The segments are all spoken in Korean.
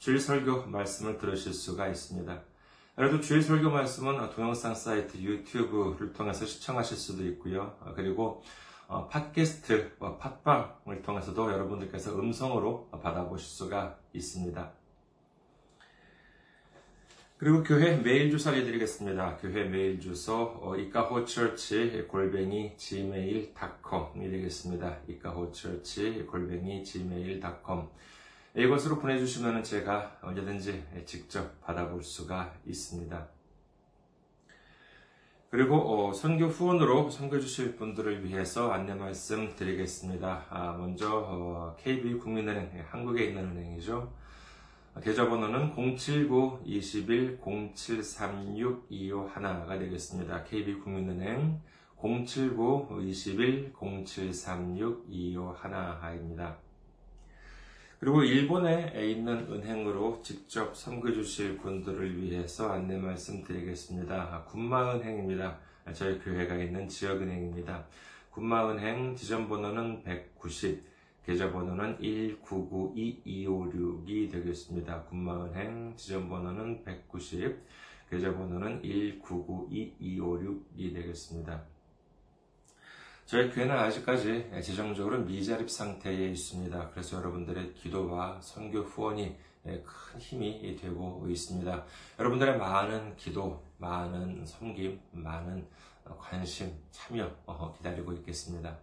주일 설교 말씀을 들으실 수가 있습니다. 여러분 주일 설교 말씀은 동영상 사이트 유튜브를 통해서 시청하실 수도 있고요. 그리고 팟캐스트, 팟빵을 통해서도 여러분들께서 음성으로 받아보실 수가 있습니다. 그리고 교회 메일 주소 알려드리겠습니다. 교회 메일 주소 이카호처치 골뱅이 gmail.com이 되겠습니다. 이카호처치 골뱅이 gmail.com 이곳으로 보내주시면 제가 언제든지 직접 받아볼 수가 있습니다. 그리고 어, 선교 후원으로 선교 주실 분들을 위해서 안내 말씀 드리겠습니다. 아, 먼저 어, KB 국민은행 한국에 있는 은행이죠. 계좌번호는 079-21-0736-251가 되겠습니다. KB 국민은행 079-21-0736-251입니다. 그리고 일본에 있는 은행으로 직접 선거 주실 분들을 위해서 안내 말씀드리겠습니다. 군마은행입니다. 저희 교회가 있는 지역은행입니다. 군마은행 지점번호는 190, 계좌번호는 1992256이 되겠습니다. 군마은행 지점번호는 190, 계좌번호는 1992256이 되겠습니다. 저희 교회는 아직까지 재정적으로 미자립 상태에 있습니다. 그래서 여러분들의 기도와 선교 후원이 큰 힘이 되고 있습니다. 여러분들의 많은 기도, 많은 섬김, 많은 관심, 참여 기다리고 있겠습니다.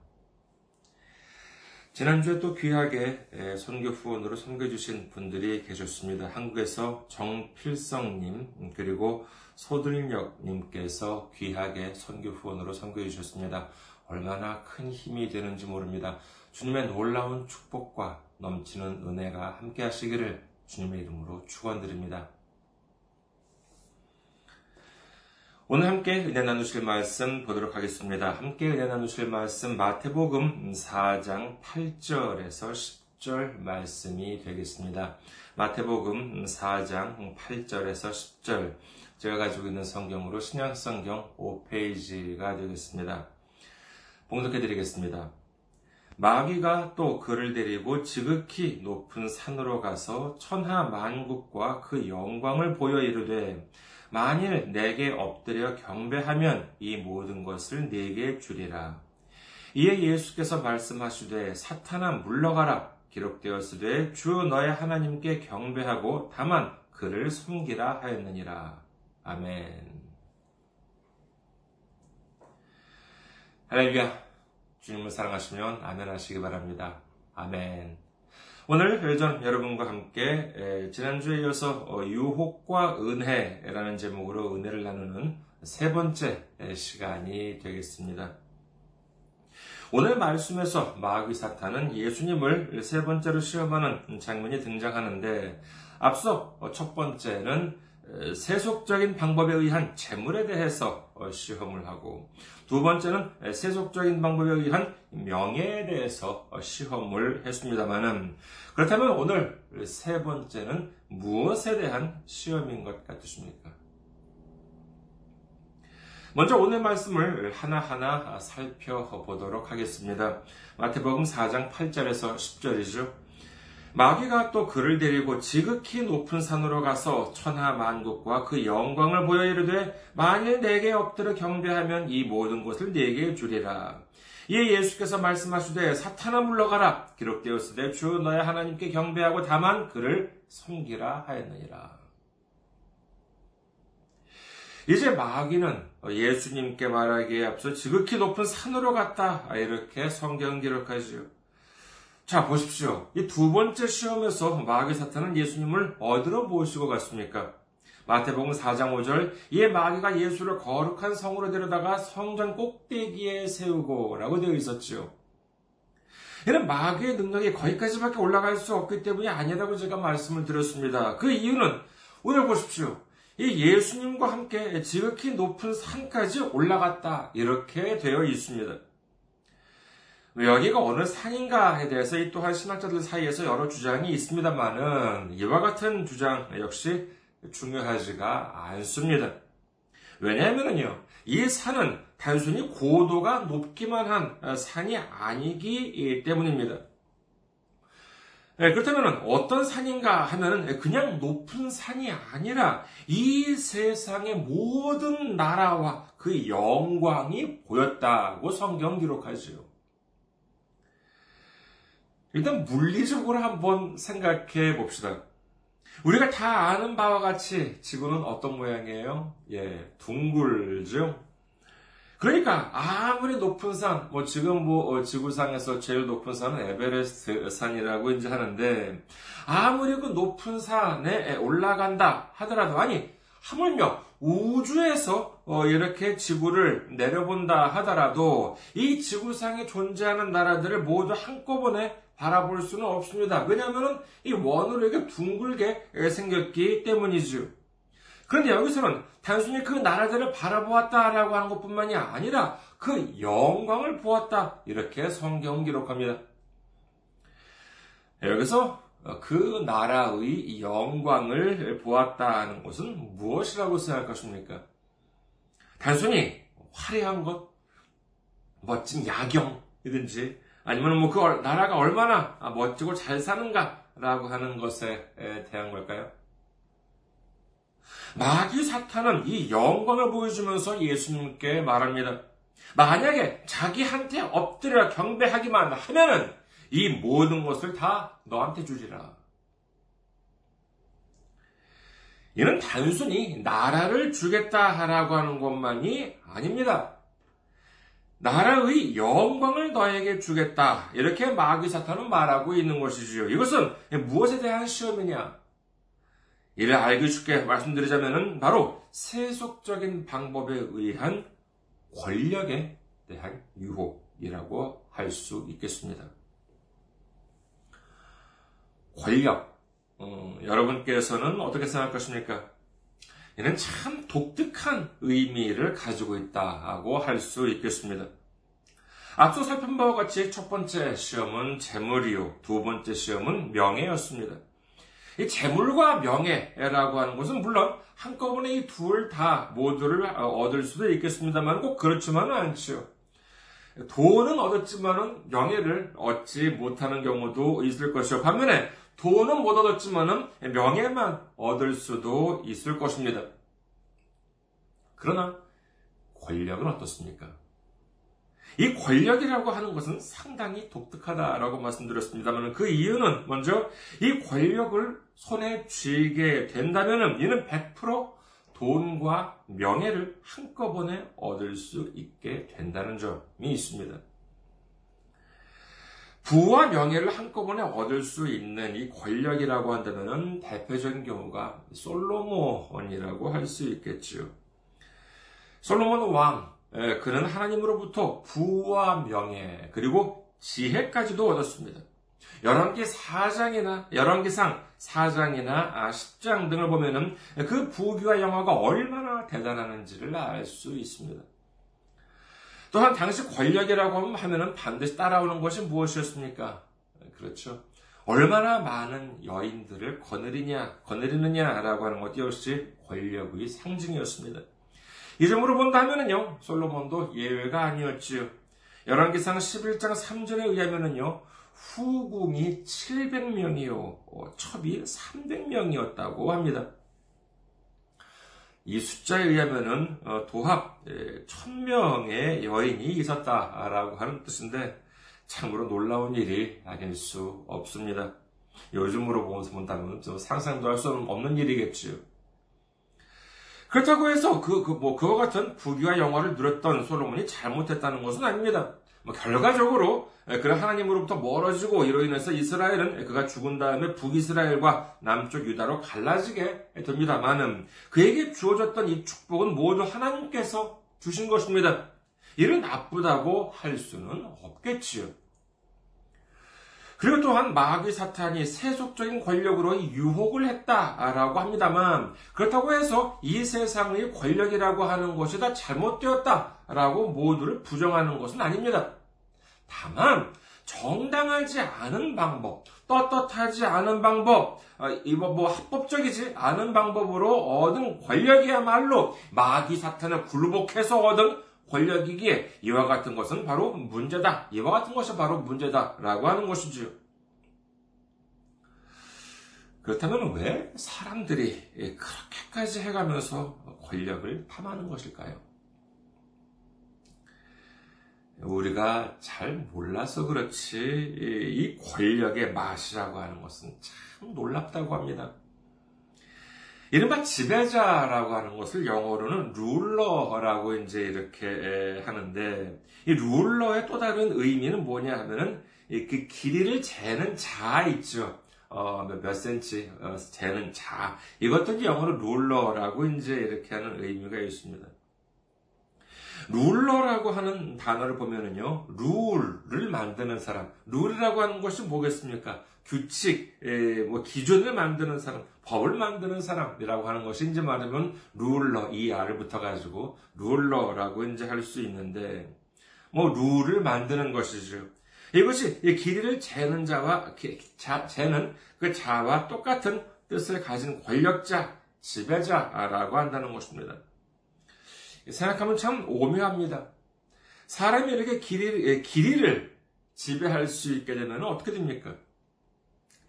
지난주에 또 귀하게 선교 후원으로 섬겨주신 분들이 계셨습니다. 한국에서 정필성님, 그리고 소들력님께서 귀하게 선교 후원으로 섬겨주셨습니다. 얼마나 큰 힘이 되는지 모릅니다. 주님의 놀라운 축복과 넘치는 은혜가 함께 하시기를 주님의 이름으로 축원드립니다. 오늘 함께 은혜 나누실 말씀 보도록 하겠습니다. 함께 은혜 나누실 말씀 마태복음 4장 8절에서 10절 말씀이 되겠습니다. 마태복음 4장 8절에서 10절 제가 가지고 있는 성경으로 신약성경 5페이지가 되겠습니다. 봉독해 드리겠습니다. 마귀가 또 그를 데리고 지극히 높은 산으로 가서 천하 만국과 그 영광을 보여 이르되 만일 내게 엎드려 경배하면 이 모든 것을 내게 주리라. 이에 예수께서 말씀하시되 사탄아 물러가라 기록되었으되 주 너의 하나님께 경배하고 다만 그를 섬기라 하였느니라. 아멘. 할렐루야. 주님을 사랑하시면 아멘 하시기 바랍니다. 아멘. 오늘 전 여러분과 함께 지난주에 이어서 어, 유혹과 은혜라는 제목으로 은혜를 나누는 세 번째 시간이 되겠습니다. 오늘 말씀에서 마귀 사탄은 예수님을 세 번째로 시험하는 장면이 등장하는데 앞서 첫 번째는 세속적인 방법에 의한 재물에 대해서 어, 시험을 하고 두 번째는 세속적인 방법에 의한 명예에 대해서 어, 시험을 했습니다만은 그렇다면 오늘 세 번째는 무엇에 대한 시험인 것 같으십니까? 먼저 오늘 말씀을 하나하나 살펴보도록 하겠습니다. 마태복음 4장 8절에서 10절이죠. 마귀가 또 그를 데리고 지극히 높은 산으로 가서 천하 만국과 그 영광을 보여 이르되 만일 내게 엎드려 경배하면 이 모든 것을 내게 주리라. 이에 예수께서 말씀하시되 사탄아 물러가라 기록되었으되 주 너의 하나님께 경배하고 다만 그를 섬기라 하였느니라. 이제 마귀는 예수님께 말하기에 앞서 지극히 높은 산으로 갔다 이렇게 성경 기록하지요. 자, 보십시오. 이 두 번째 시험에서 마귀 사탄은 예수님을 어디로 모시고 갔습니까? 마태복음 4장 5절, 이에 마귀가 예수를 거룩한 성으로 데려다가 성전 꼭대기에 세우고 라고 되어 있었지요. 이는 마귀의 능력이 거기까지밖에 올라갈 수 없기 때문이 아니라고 제가 말씀을 드렸습니다. 그 이유는 오늘 보십시오. 이 예수님과 함께 지극히 높은 산까지 올라갔다. 이렇게 되어 있습니다. 여기가 어느 산인가에 대해서 이 또한 신학자들 사이에서 여러 주장이 있습니다만은 이와 같은 주장 역시 중요하지가 않습니다. 왜냐하면요, 이 산은 단순히 고도가 높기만 한 산이 아니기 때문입니다. 네, 그렇다면 어떤 산인가 하면은 그냥 높은 산이 아니라 이 세상의 모든 나라와 그 영광이 보였다고 성경 기록하지요. 일단 물리적으로 한번 생각해 봅시다. 우리가 다 아는 바와 같이 지구는 어떤 모양이에요? 예, 둥글죠? 그러니까 아무리 높은 산, 뭐 지금 뭐 어, 지구상에서 제일 높은 산은 에베레스트 산이라고 이제 하는데 아무리 그 높은 산에 올라간다 하더라도 아니 하물며 우주에서 어, 이렇게 지구를 내려본다 하더라도 이 지구상에 존재하는 나라들을 모두 한꺼번에 바라볼 수는 없습니다. 왜냐하면 이 원으로 이렇게 둥글게 생겼기 때문이죠. 그런데 여기서는 단순히 그 나라들을 바라보았다라고 하는 것 뿐만이 아니라 그 영광을 보았다. 이렇게 성경 기록합니다. 여기서 그 나라의 영광을 보았다는 것은 무엇이라고 생각하십니까? 단순히 화려한 것, 멋진 야경이든지 아니면 뭐 그 나라가 얼마나 멋지고 잘 사는가라고 하는 것에 대한 걸까요? 마귀 사탄은 이 영광을 보여주면서 예수님께 말합니다. 만약에 자기한테 엎드려 경배하기만 하면은 이 모든 것을 다 너한테 주리라. 이는 단순히 나라를 주겠다라고 하는 것만이 아닙니다. 나라의 영광을 너에게 주겠다. 이렇게 마귀 사탄은 말하고 있는 것이지요. 이것은 무엇에 대한 시험이냐? 이를 알기 쉽게 말씀드리자면 바로 세속적인 방법에 의한 권력에 대한 유혹이라고 할 수 있겠습니다. 권력. 어, 여러분께서는 어떻게 생각하십니까? 이는 참 독특한 의미를 가지고 있다고 할 수 있겠습니다. 앞서 살핀 바와 같이 첫 번째 시험은 재물이요, 두 번째 시험은 명예였습니다. 이 재물과 명예라고 하는 것은 물론 한꺼번에 이 둘 다 모두를 얻을 수도 있겠습니다만 꼭 그렇지만은 않지요. 돈은 얻었지만은 명예를 얻지 못하는 경우도 있을 것이요. 반면에 돈은 못 얻었지만은 명예만 얻을 수도 있을 것입니다. 그러나 권력은 어떻습니까? 이 권력이라고 하는 것은 상당히 독특하다라고 말씀드렸습니다만 그 이유는 먼저 이 권력을 손에 쥐게 된다면 이는 100% 돈과 명예를 한꺼번에 얻을 수 있게 된다는 점이 있습니다. 부와 명예를 한꺼번에 얻을 수 있는 이 권력이라고 한다면 대표적인 경우가 솔로몬이라고 할 수 있겠지요. 솔로몬 왕, 예, 그는 하나님으로부터 부와 명예, 그리고 지혜까지도 얻었습니다. 열왕기 4장이나 열왕기상 4장이나 10장 아, 등을 보면은 그 부귀와 영화가 얼마나 대단하는지를 알 수 있습니다. 또한 당시 권력이라고 하면은 반드시 따라오는 것이 무엇이었습니까? 그렇죠. 얼마나 많은 여인들을 거느리냐, 거느리느냐라고 하는 것 역시 권력의 상징이었습니다. 이 점으로 본다면요, 솔로몬도 예외가 아니었지요. 열왕기상 11장 3절에 의하면요, 후궁이 700명이요, 어, 첩이 300명이었다고 합니다. 이 숫자에 의하면은 어, 도합 1000명의 여인이 있었다라고 하는 뜻인데 참으로 놀라운 일이 아닐 수 없습니다. 요즘으로 본다면 상상도 할 수 없는 일이겠지요. 그렇다고 해서 그, 그, 뭐, 그와 같은 부귀와 영화를 누렸던 솔로몬이 잘못했다는 것은 아닙니다. 뭐, 결과적으로, 예, 그런 하나님으로부터 멀어지고 이로 인해서 이스라엘은 그가 죽은 다음에 북이스라엘과 남쪽 유다로 갈라지게 됩니다만은 그에게 주어졌던 이 축복은 모두 하나님께서 주신 것입니다. 이를 나쁘다고 할 수는 없겠지요. 그리고 또한 마귀 사탄이 세속적인 권력으로 유혹을 했다라고 합니다만 그렇다고 해서 이 세상의 권력이라고 하는 것이 다 잘못되었다라고 모두를 부정하는 것은 아닙니다. 다만 정당하지 않은 방법, 떳떳하지 않은 방법, 어, 이거 뭐 합법적이지 않은 방법으로 얻은 권력이야말로 마귀 사탄을 굴복해서 얻은 권력이기에 이와 같은 것은 바로 문제다. 이와 같은 것이 바로 문제다라고 하는 것이지요. 그렇다면 왜 사람들이 그렇게까지 해가면서 권력을 탐하는 것일까요? 우리가 잘 몰라서 그렇지 이 권력의 맛이라고 하는 것은 참 놀랍다고 합니다. 이른바 지배자라고 하는 것을 영어로는 룰러라고 이제 이렇게 하는데 이 룰러의 또 다른 의미는 뭐냐 하면은 그 길이를 재는 자 있죠. 어, 몇 센치 어, 재는 자 이것도 영어로 룰러라고 이제 이렇게 하는 의미가 있습니다. 룰러라고 하는 단어를 보면은요, 룰을 만드는 사람, 룰이라고 하는 것이 뭐겠습니까? 규칙, 에, 뭐 기준을 만드는 사람, 법을 만드는 사람이라고 하는 것이 이제 말하면 룰러 이 알을 붙어가지고 룰러라고 이제 할 수 있는데, 뭐 룰을 만드는 것이죠. 이것이 길이를 재는 자와 자, 재는 그 자와 똑같은 뜻을 가진 권력자, 지배자라고 한다는 것입니다. 생각하면 참 오묘합니다. 사람이 이렇게 길이, 예, 길이를 지배할 수 있게 되면 어떻게 됩니까?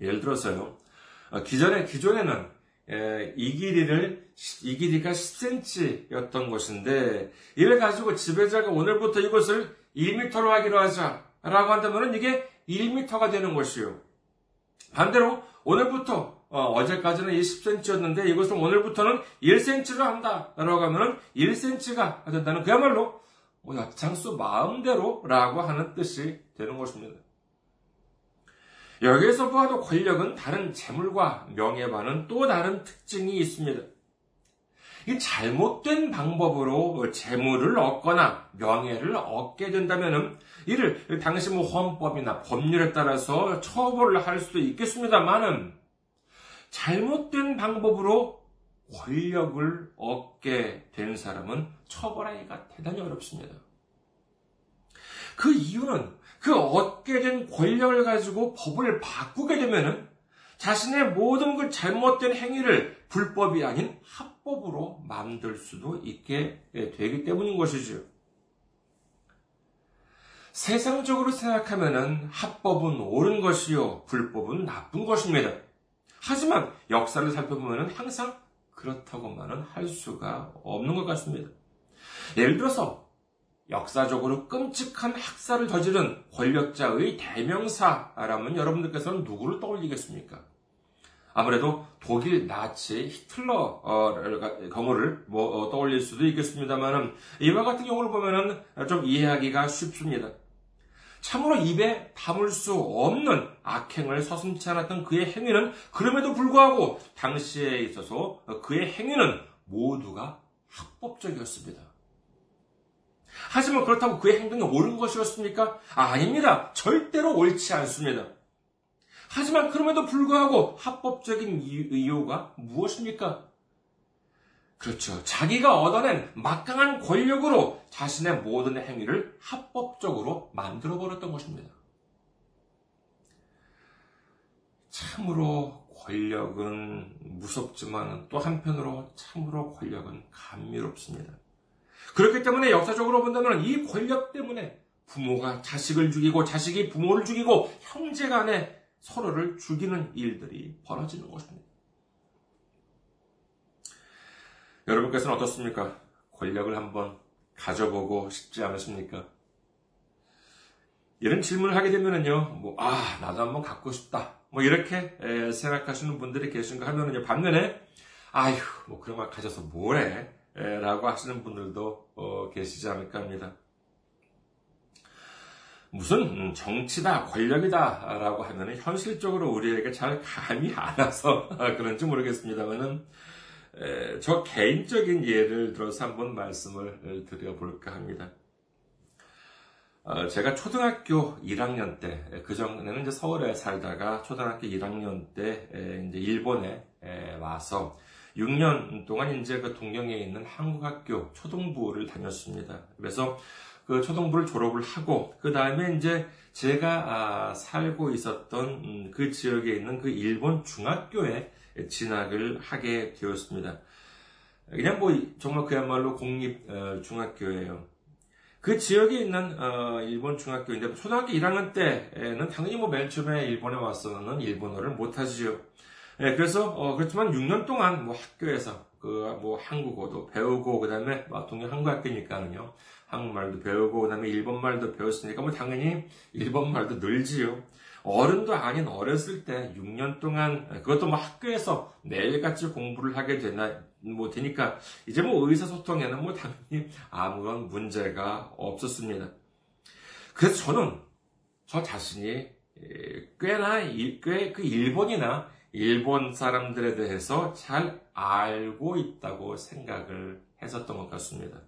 예를 들어서요. 어, 기존에, 기존에는 예, 이 길이를, 이 길이가 10cm였던 것인데, 이를 가지고 지배자가 오늘부터 이것을 1m로 하기로 하자라고 한다면 이게 1m가 되는 것이요. 반대로 오늘부터 어, 제까지는 20cm였는데 이것을 오늘부터는 1cm로 한다. 라고 하면은 1cm가 된다는 그야말로 뭐 장수 마음대로 라고 하는 뜻이 되는 것입니다. 여기에서 봐도 권력은 다른 재물과 명예와는 또 다른 특징이 있습니다. 이 잘못된 방법으로 재물을 얻거나 명예를 얻게 된다면 이를 당시 뭐 헌법이나 법률에 따라서 처벌을 할 수도 있겠습니다만은 잘못된 방법으로 권력을 얻게 된 사람은 처벌하기가 대단히 어렵습니다. 그 이유는 그 얻게 된 권력을 가지고 법을 바꾸게 되면은 자신의 모든 그 잘못된 행위를 불법이 아닌 합법으로 만들 수도 있게 되기 때문인 것이지요. 세상적으로 생각하면 합법은 옳은 것이요, 불법은 나쁜 것입니다. 하지만 역사를 살펴보면 항상 그렇다고만은 할 수가 없는 것 같습니다. 예를 들어서 역사적으로 끔찍한 학살을 저지른 권력자의 대명사라면 여러분들께서는 누구를 떠올리겠습니까? 아무래도 독일 나치 히틀러 경우를 뭐 어, 떠올릴 수도 있겠습니다만 이와 같은 경우를 보면 좀 이해하기가 쉽습니다. 참으로 입에 담을 수 없는 악행을 서슴치 않았던 그의 행위는 그럼에도 불구하고 당시에 있어서 그의 행위는 모두가 합법적이었습니다. 하지만 그렇다고 그의 행동이 옳은 것이었습니까? 아, 닙니다 절대로 옳지 않습니다. 하지만 그럼에도 불구하고 합법적인 이유가 무엇입니까? 그렇죠. 자기가 얻어낸 막강한 권력으로 자신의 모든 행위를 합법적으로 만들어버렸던 것입니다. 참으로 권력은 무섭지만 또 한편으로 참으로 권력은 감미롭습니다. 그렇기 때문에 역사적으로 본다면 이 권력 때문에 부모가 자식을 죽이고 자식이 부모를 죽이고 형제 간에 서로를 죽이는 일들이 벌어지는 것입니다. 여러분께서는 어떻습니까? 권력을 한번 가져보고 싶지 않으십니까? 이런 질문을 하게 되면은요, 뭐, 아, 나도 한번 갖고 싶다. 뭐, 이렇게 생각하시는 분들이 계신가 하면은요, 반면에, 아휴, 뭐, 그런 걸 가져서 뭐래? 라고 하시는 분들도 어, 계시지 않을까 합니다. 무슨 음, 정치다, 권력이다, 라고 하면은 현실적으로 우리에게 잘 감이 안 와서 그런지 모르겠습니다만은, 저 개인적인 예를 들어서 한번 말씀을 드려볼까 합니다. 아, 제가 초등학교 1학년 때, 그 전에는 이제 서울에 살다가 초등학교 1학년 때 이제 일본에 와서 6년 동안 이제 그 동경에 있는 한국학교 초등부를 다녔습니다. 그래서 그 초등부를 졸업을 하고 그 다음에 이제 제가 아, 살고 있었던 음, 그 지역에 있는 그 일본 중학교에 진학을 하게 되었습니다. 그냥 뭐 정말 그야말로 공립 어, 중학교예요. 그 지역에 있는 어, 일본 중학교인데 초등학교 1학년 때는 당연히 뭐 맨 처음에 일본에 와서는 일본어를 못하지요. 예, 그래서 어, 그렇지만 6년 동안 뭐 학교에서 그 뭐 한국어도 배우고 그다음에 뭐 동양 한국학교니까는요 한국말도 배우고 그다음에 일본말도 배웠으니까 뭐 당연히 일본말도 늘지요. 어른도 아닌 어렸을 때 6년 동안 그것도 뭐 학교에서 매일같이 공부를 하게 되나 뭐 되니까 이제 뭐 의사소통에는 뭐 당연히 아무런 문제가 없었습니다. 그래서 저는 저 자신이 꽤나 꽤 그 일본이나 일본 사람들에 대해서 잘 알고 있다고 생각을 했었던 것 같습니다.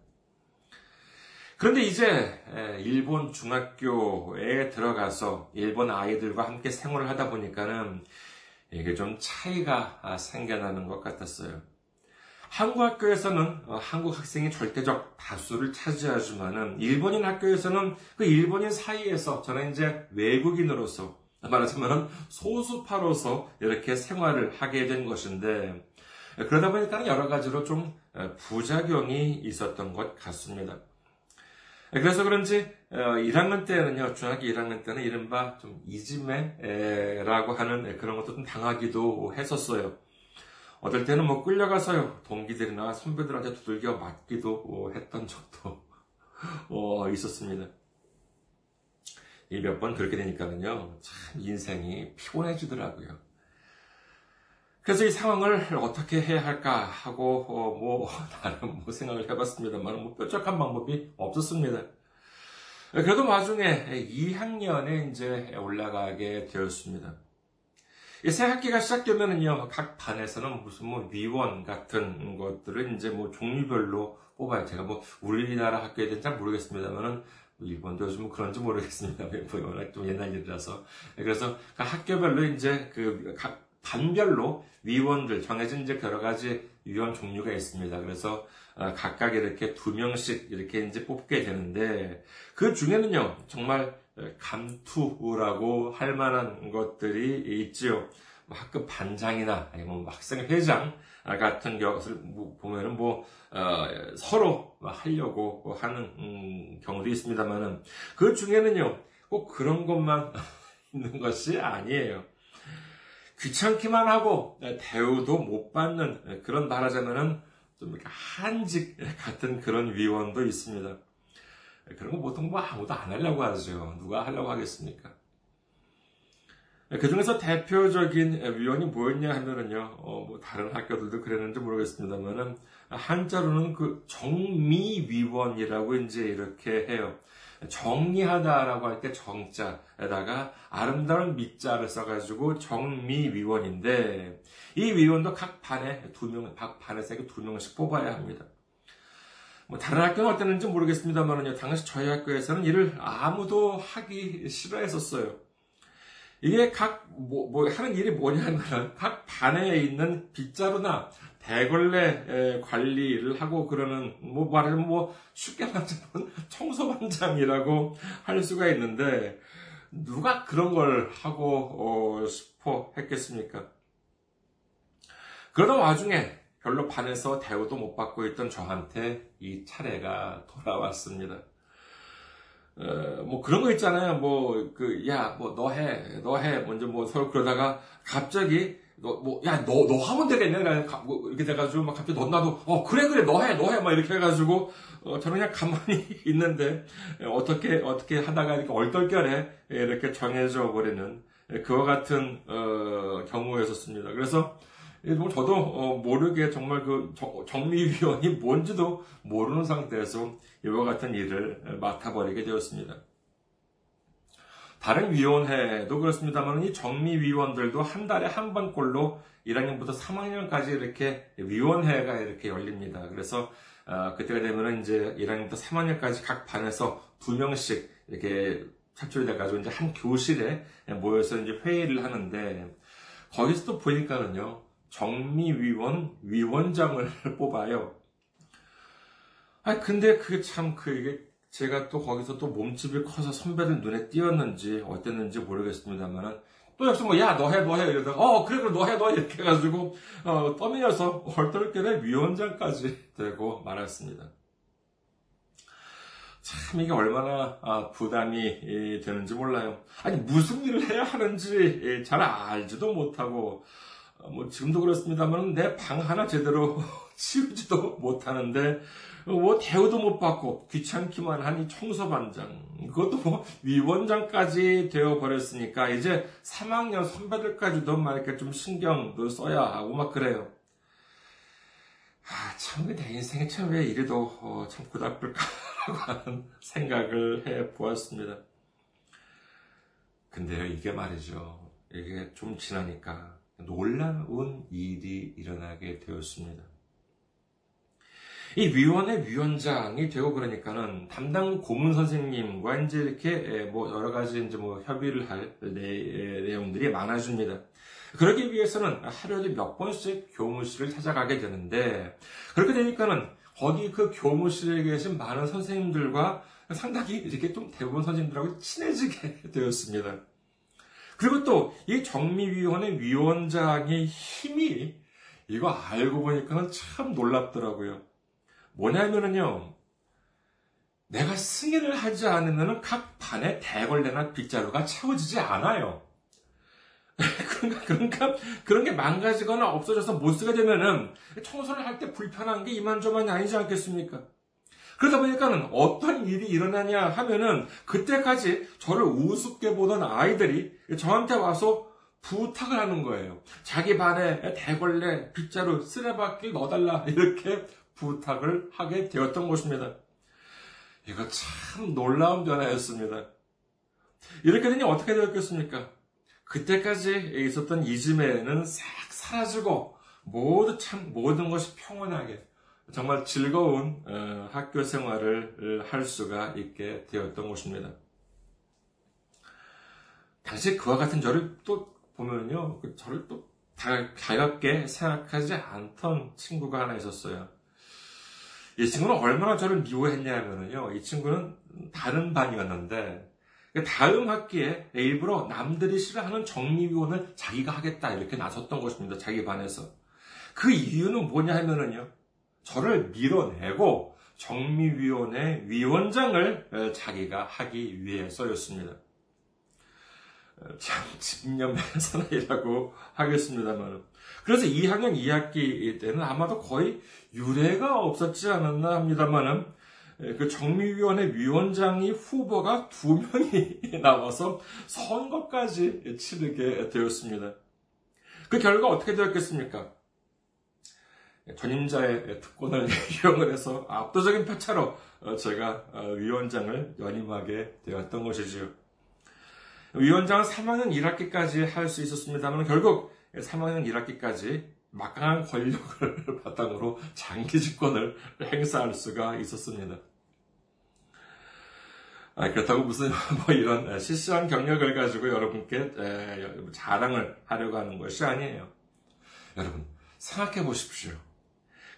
그런데 이제 일본 중학교에 들어가서 일본 아이들과 함께 생활을 하다 보니까는 이게 좀 차이가 생겨나는 것 같았어요. 한국 학교에서는 어, 한국 학생이 절대적 다수를 차지하지만은 일본인 학교에서는 그 일본인 사이에서 저는 이제 외국인으로서 말하자면 소수파로서 이렇게 생활을 하게 된 것인데 그러다 보니까 여러 가지로 좀 부작용이 있었던 것 같습니다. 그래서 그런지 1학년 어, 때는요, 중학교 1학년 때는 이른바 좀 이지매라고 하는 그런 것도 좀 당하기도 했었어요. 어떨 때는 뭐 끌려가서요, 동기들이나 선배들한테 두들겨 맞기도 했던 적도 어, 있었습니다. 몇번 그렇게 되니까는요, 참 인생이 피곤해지더라고요. 그래서 이 상황을 어떻게 해야 할까 하고 어, 뭐 나름 뭐 생각을 해봤습니다만 뭐 뾰족한 방법이 없었습니다. 그래도 나중에 2학년에 이제 올라가게 되었습니다. 새 학기가 시작되면은요, 각 반에서는 무슨 뭐 위원 같은 것들을 이제 뭐 종류별로 뽑아요. 제가 뭐 우리나라 학교에 대해서 잘 모르겠습니다만은 일본도 요즘 그런지 모르겠습니다. 뭐 워낙 좀 옛날 일이라서. 그래서 그 학교별로 이제 그 각 반별로 위원들 정해진 이제 여러 가지 위원 종류가 있습니다. 그래서 어, 각각 이렇게 두 명씩 이렇게 이제 뽑게 되는데 그 중에는요 정말 감투라고 할 만한 것들이 있지요. 뭐 학급 반장이나 아니면 뭐 학생 회장 같은 것을 보면은 뭐 어, 서로 하려고 하는 음, 경우도 있습니다만은 그 중에는요 꼭 그런 것만 있는 것이 아니에요. 귀찮기만 하고 대우도 못 받는 그런 말하자면은 좀 한직 같은 그런 위원도 있습니다. 그런 거 보통 뭐 아무도 안 하려고 하죠. 누가 하려고 하겠습니까? 그 중에서 대표적인 위원이 뭐였냐 하면은요, 어, 뭐 다른 학교들도 그랬는지 모르겠습니다만은 한자로는 그 정미위원이라고 이제 이렇게 해요. 정리하다라고 할 때 정자에다가 아름다운 밑자를 써가지고 정미위원인데 이 위원도 각 반에 두 명, 각 반에서 두 명씩 뽑아야 합니다. 뭐 다른 학교는 어땠는지 모르겠습니다만요. 당시 저희 학교에서는 이를 아무도 하기 싫어했었어요. 이게 각, 뭐, 뭐, 하는 일이 뭐냐면, 각 반에 있는 빗자루나 대걸레 관리를 하고 그러는, 뭐, 말하자면 뭐, 쉽게 말하자면 청소반장이라고 할 수가 있는데, 누가 그런 걸 하고, 어, 싶어 했겠습니까? 그러던 와중에, 별로 반에서 대우도 못 받고 있던 저한테 이 차례가 돌아왔습니다. 어, 뭐 그런 거 있잖아요. 뭐 그 야 뭐 너 해, 너 해. 먼저 뭐 서로 그러다가 갑자기 너 뭐 야 너 너 하면 되겠네. 뭐 이렇게 돼가지고 막 갑자기 너 나도 어 그래 그래 너 해, 너 해. 막 이렇게 해가지고 어, 저는 그냥 가만히 있는데 어떻게 어떻게 하다가 이렇게 얼떨결에 이렇게 정해져 버리는 그와 같은 어, 경우였었습니다. 그래서 뭐 저도 어, 모르게 정말 그 정리위원이 뭔지도 모르는 상태에서 이와 같은 일을 맡아버리게 되었습니다. 다른 위원회도 그렇습니다만 이 정미위원들도 한 달에 한 번꼴로 1학년부터 3학년까지 이렇게 위원회가 이렇게 열립니다. 그래서 어, 그때가 되면 이제 1학년부터 3학년까지 각 반에서 두 명씩 이렇게 차출이 돼가지고 이제 한 교실에 모여서 이제 회의를 하는데 거기서 또 보니까는요 정미위원 위원장을 뽑아요. 아 근데 그게 참 그게 제가 또 거기서 또 몸집이 커서 선배들 눈에 띄었는지 어땠는지 모르겠습니다만은 또 역시 뭐 야 너 해 너 해 이러다가 어 그래 그래 너 해 너 해 이렇게 해가지고 어 떠밀려서 얼떨결에 위원장까지 되고 말았습니다. 참 이게 얼마나 아, 부담이 되는지 몰라요. 아니 무슨 일을 해야 하는지 잘 알지도 못하고 어, 뭐 지금도 그렇습니다만 내 방 하나 제대로 치우지도 못하는데 뭐 대우도 못 받고 귀찮기만 하니 청소반장 그것도 뭐 위원장까지 되어 버렸으니까 이제 3학년 선배들까지도 막 이렇게 좀 신경도 써야 하고 막 그래요. 아, 참, 내 인생에 참왜 이래도 어, 참 고달플까라고 하는 생각을 해 보았습니다. 근데요, 이게 말이죠. 이게 좀 지나니까 놀라운 일이 일어나게 되었습니다. 이 위원회 위원장이 되고 그러니까는 담당 고문 선생님과 이제 이렇게 뭐 여러 가지 이제 뭐 협의를 할 내용들이 많아집니다. 그러기 위해서는 하루에도 몇 번씩 교무실을 찾아가게 되는데 그렇게 되니까는 거기 그 교무실에 계신 많은 선생님들과 상당히 이렇게 좀 대부분 선생님들하고 친해지게 되었습니다. 그리고 또 이 정미위원회 위원장의 힘이 이거 알고 보니까는 참 놀랍더라고요. 뭐냐면은요, 내가 승인을 하지 않으면 각 반에 대걸레나 빗자루가 채워지지 않아요. 그러니까, 그러니까, 그런 게 망가지거나 없어져서 못 쓰게 되면은 청소를 할 때 불편한 게 이만저만이 아니지 않겠습니까? 그러다 보니까는 어떤 일이 일어나냐 하면은 그때까지 저를 우습게 보던 아이들이 저한테 와서 부탁을 하는 거예요. 자기 반에 대걸레, 빗자루, 쓰레받기 넣어달라 이렇게 부탁을 하게 되었던 것입니다. 이거 참 놀라운 변화였습니다. 이렇게 되니 어떻게 되었겠습니까? 그때까지 있었던 이즘에는 싹 사라지고 모두 참 모든 것이 평온하게 정말 즐거운 어, 학교 생활을 할 수가 있게 되었던 것입니다. 당시 그와 같은 저를 또 보면요, 그 저를 또 가볍게 생각하지 않던 친구가 하나 있었어요. 이 친구는 얼마나 저를 미워했냐면요. 이 친구는 다른 반이었는데 다음 학기에 일부러 남들이 싫어하는 정리위원을 자기가 하겠다 이렇게 나섰던 것입니다. 자기 반에서. 그 이유는 뭐냐 하면은요. 저를 밀어내고 정미위원회 위원장을 자기가 하기 위해서였습니다. 참 집념의 사나이라고 하겠습니다만. 그래서 2학년 2학기 때는 아마도 거의 유례가 없었지 않았나 합니다만은 그 정미위원회 위원장이 후보가 두 명이 나와서 선거까지 치르게 되었습니다. 그 결과 어떻게 되었겠습니까? 전임자의 특권을 이용을 해서 압도적인 표차로 제가 위원장을 연임하게 되었던 것이지요. 위원장은 3학년 1학기까지 할 수 있었습니다만 결국 3학년 1학기까지 막강한 권력을 바탕으로 장기 집권을 행사할 수가 있었습니다. 아, 그렇다고 무슨 뭐 이런 실시한 경력을 가지고 여러분께 자랑을 하려고 하는 것이 아니에요. 여러분 생각해 보십시오.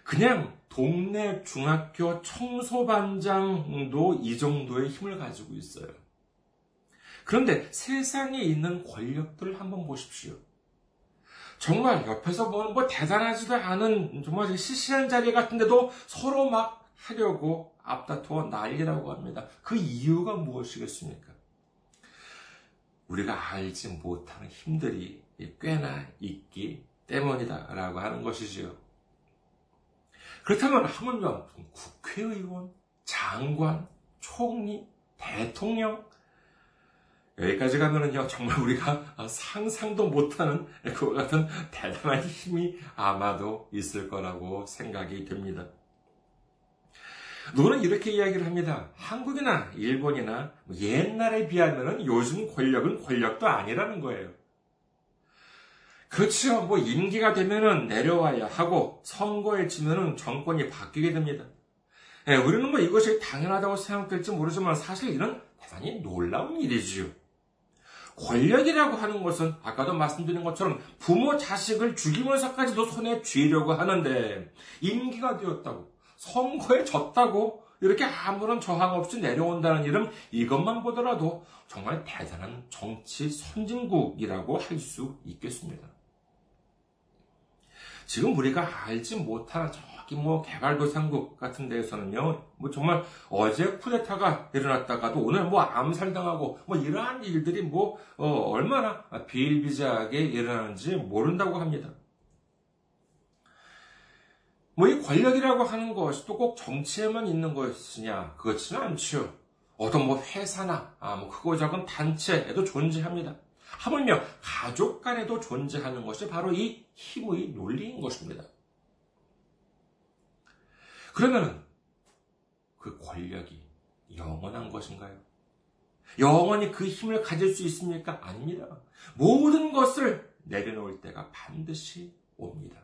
그냥 동네 중학교 청소반장도 이 정도의 힘을 가지고 있어요. 그런데 세상에 있는 권력들을 한번 보십시오. 정말 옆에서 보는 뭐 대단하지도 않은 정말 시시한 자리 같은데도 서로 막 하려고 앞다투어 난리라고 합니다. 그 이유가 무엇이겠습니까? 우리가 알지 못하는 힘들이 꽤나 있기 때문이다라고 하는 것이지요. 그렇다면 하물며 국회의원, 장관, 총리, 대통령 여기까지 가면은요 정말 우리가 상상도 못하는 그와 같은 대단한 힘이 아마도 있을 거라고 생각이 됩니다. 노는 이렇게 이야기를 합니다. 한국이나 일본이나 옛날에 비하면 요즘 권력은 권력도 아니라는 거예요. 그렇죠. 뭐 임기가 되면은 내려와야 하고 선거에 지면은 정권이 바뀌게 됩니다. 예, 우리는 뭐 이것이 당연하다고 생각될지 모르지만 사실 이런 대단히 놀라운 일이지요. 권력이라고 하는 것은 아까도 말씀드린 것처럼 부모 자식을 죽이면서까지도 손에 쥐려고 하는데 임기가 되었다고 선거에 졌다고 이렇게 아무런 저항 없이 내려온다는 이름 이것만 보더라도 정말 대단한 정치 선진국이라고 할 수 있겠습니다. 지금 우리가 알지 못하는 저기 뭐 개발도상국 같은 데에서는요, 뭐 정말 어제 쿠데타가 일어났다가도 오늘 뭐 암살당하고 뭐 이러한 일들이 뭐 어, 얼마나 비일비재하게 일어나는지 모른다고 합니다. 뭐 이 권력이라고 하는 것이 또 꼭 정치에만 있는 것이냐? 그렇지는 않죠. 어떤 뭐 회사나 아, 뭐 크고 작은 단체에도 존재합니다. 하물며 가족 간에도 존재하는 것이 바로 이 힘의 논리인 것입니다. 그러면 그 권력이 영원한 것인가요? 영원히 그 힘을 가질 수 있습니까? 아닙니다. 모든 것을 내려놓을 때가 반드시 옵니다.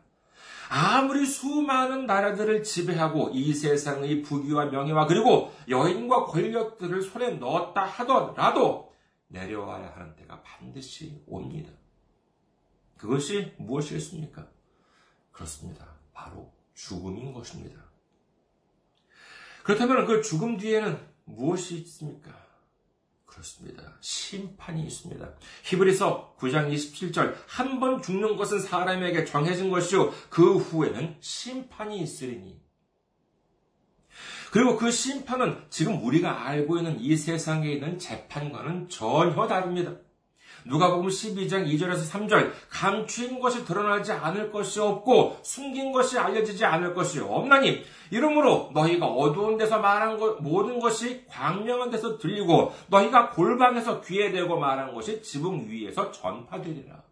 아무리 수많은 나라들을 지배하고 이 세상의 부귀와 명예와 그리고 여인과 권력들을 손에 넣었다 하더라도 내려와야 하는 때가 반드시 옵니다. 그것이 무엇이겠습니까? 그렇습니다. 바로 죽음인 것입니다. 그렇다면 그 죽음 뒤에는 무엇이 있습니까? 그렇습니다. 심판이 있습니다. 히브리서 9장 27절 한 번 죽는 것은 사람에게 정해진 것이요 그 후에는 심판이 있으리니 그리고 그 심판은 지금 우리가 알고 있는 이 세상에 있는 재판과는 전혀 다릅니다. 누가복음 12장 2절에서 3절 감추인 것이 드러나지 않을 것이 없고 숨긴 것이 알려지지 않을 것이 없나니 이러므로 너희가 어두운 데서 말한 것 모든 것이 광명한 데서 들리고 너희가 골방에서 귀에 대고 말한 것이 지붕 위에서 전파되리라.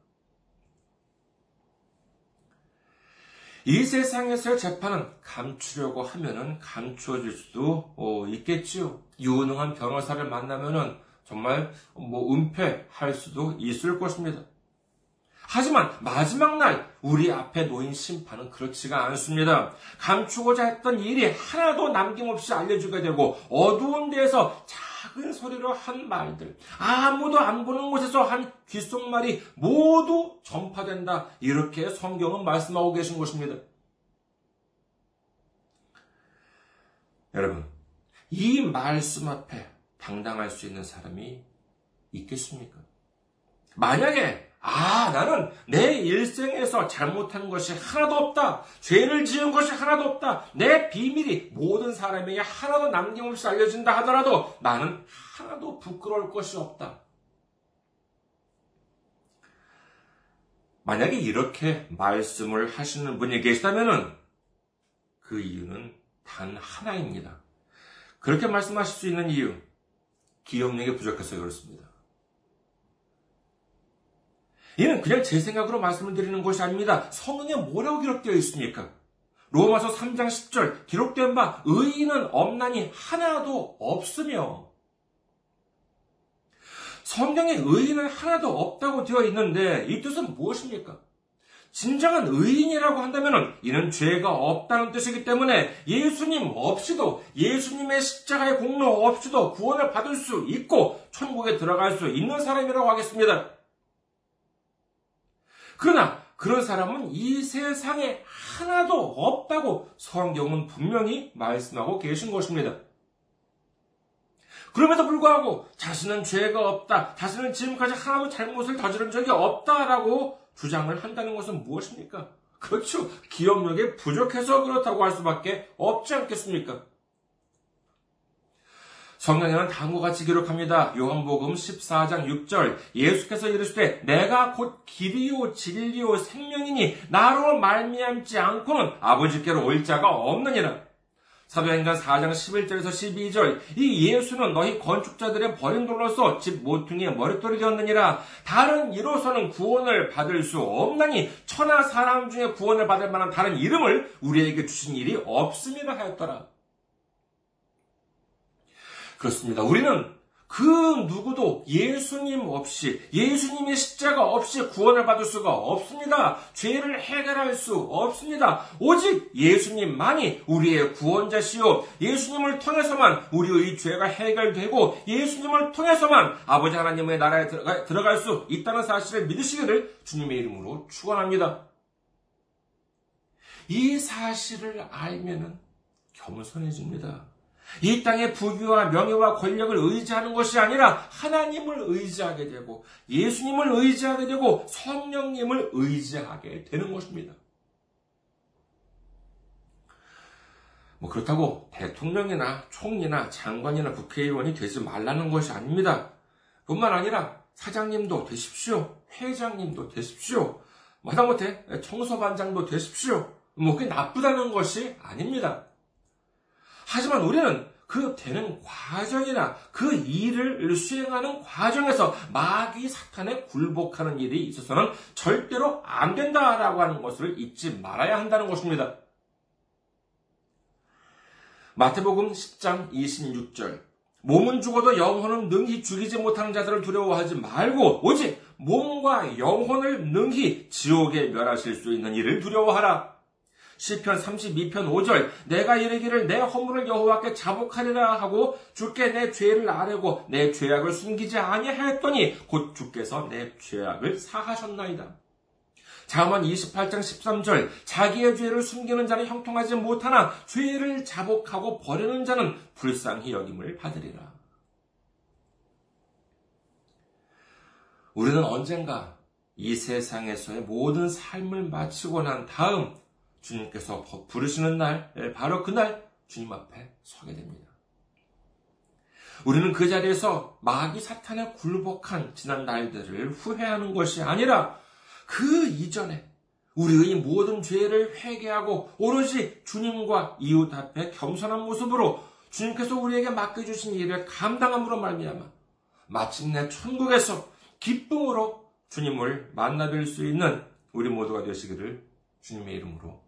이 세상에서의 재판은 감추려고 하면은 감추어질 수도 어, 있겠지요. 유능한 변호사를 만나면은 정말 뭐 은폐할 수도 있을 것입니다. 하지만 마지막 날 우리 앞에 놓인 심판은 그렇지가 않습니다. 감추고자 했던 일이 하나도 남김없이 알려주게 되고 어두운 데에서 작은 소리로 한 말들, 아무도 안 보는 곳에서 한 귓속말이 모두 전파된다. 이렇게 성경은 말씀하고 계신 것입니다. 여러분, 이 말씀 앞에 당당할 수 있는 사람이 있겠습니까? 만약에 아, 나는 내 일생에서 잘못한 것이 하나도 없다. 죄를 지은 것이 하나도 없다. 내 비밀이 모든 사람에게 하나도 남김없이 알려진다 하더라도 나는 하나도 부끄러울 것이 없다. 만약에 이렇게 말씀을 하시는 분이 계시다면 그 이유는 단 하나입니다. 그렇게 말씀하실 수 있는 이유, 기억력이 부족해서 그렇습니다. 이는 그냥 제 생각으로 말씀을 드리는 것이 아닙니다. 성경에 뭐라고 기록되어 있습니까? 로마서 3장 10절 기록된 바 의인은 없나니 하나도 없으며 성경에 의인은 하나도 없다고 되어 있는데 이 뜻은 무엇입니까? 진정한 의인이라고 한다면 이는 죄가 없다는 뜻이기 때문에 예수님 없이도 예수님의 십자가의 공로 없이도 구원을 받을 수 있고 천국에 들어갈 수 있는 사람이라고 하겠습니다. 그러나 그런 사람은 이 세상에 하나도 없다고 성경은 분명히 말씀하고 계신 것입니다. 그럼에도 불구하고 자신은 죄가 없다, 자신은 지금까지 하나도 잘못을 저지른 적이 없다라고 주장을 한다는 것은 무엇입니까? 그렇죠. 기억력이 부족해서 그렇다고 할 수밖에 없지 않겠습니까? 성경에는 다음과 같이 기록합니다. 요한복음 14장 6절 예수께서 이르시되 내가 곧 길이요 진리요 생명이니 나로 말미암지 않고는 아버지께로 올 자가 없느니라. 사도행전 4장 11절에서 12절 이 예수는 너희 건축자들의 버린 돌로서 집 모퉁이에 머릿돌이 되었느니라 다른 이로서는 구원을 받을 수 없나니 천하 사람 중에 구원을 받을 만한 다른 이름을 우리에게 주신 일이 없음이라 하였더라. 그렇습니다. 우리는 그 누구도 예수님 없이, 예수님의 십자가 없이 구원을 받을 수가 없습니다. 죄를 해결할 수 없습니다. 오직 예수님만이 우리의 구원자시요. 예수님을 통해서만 우리의 죄가 해결되고, 예수님을 통해서만 아버지 하나님의 나라에 들어갈 수 있다는 사실을 믿으시기를 주님의 이름으로 축원합니다. 이 사실을 알면은 겸손해집니다. 이 땅의 부귀와 명예와 권력을 의지하는 것이 아니라 하나님을 의지하게 되고 예수님을 의지하게 되고 성령님을 의지하게 되는 것입니다. 뭐 그렇다고 대통령이나 총리나 장관이나 국회의원이 되지 말라는 것이 아닙니다. 뿐만 아니라 사장님도 되십시오. 회장님도 되십시오. 마다못해 청소반장도 되십시오. 뭐 그게 나쁘다는 것이 아닙니다. 하지만 우리는 그 되는 과정이나 그 일을 수행하는 과정에서 마귀 사탄에 굴복하는 일이 있어서는 절대로 안 된다라고 하는 것을 잊지 말아야 한다는 것입니다. 마태복음 10장 26절. 몸은 죽어도 영혼은 능히 죽이지 못하는 자들을 두려워하지 말고 오직 몸과 영혼을 능히 지옥에 멸하실 수 있는 일을 두려워하라. 시편 32편 5절 내가 이르기를 내 허물을 여호와께 자복하리라 하고 주께 내 죄를 아뢰고 내 죄악을 숨기지 아니하였더니 곧 주께서 내 죄악을 사하셨나이다. 자만 28장 13절 자기의 죄를 숨기는 자는 형통하지 못하나 죄를 자복하고 버리는 자는 불쌍히 여김을 받으리라. 우리는 언젠가 이 세상에서의 모든 삶을 마치고 난 다음 주님께서 부르시는 날, 예, 바로 그날 주님 앞에 서게 됩니다. 우리는 그 자리에서 마귀 사탄에 굴복한 지난 날들을 후회하는 것이 아니라 그 이전에 우리의 모든 죄를 회개하고 오로지 주님과 이웃 앞에 겸손한 모습으로 주님께서 우리에게 맡겨주신 일을 감당함으로 말미암아 마침내 천국에서 기쁨으로 주님을 만나뵐 수 있는 우리 모두가 되시기를 주님의 이름으로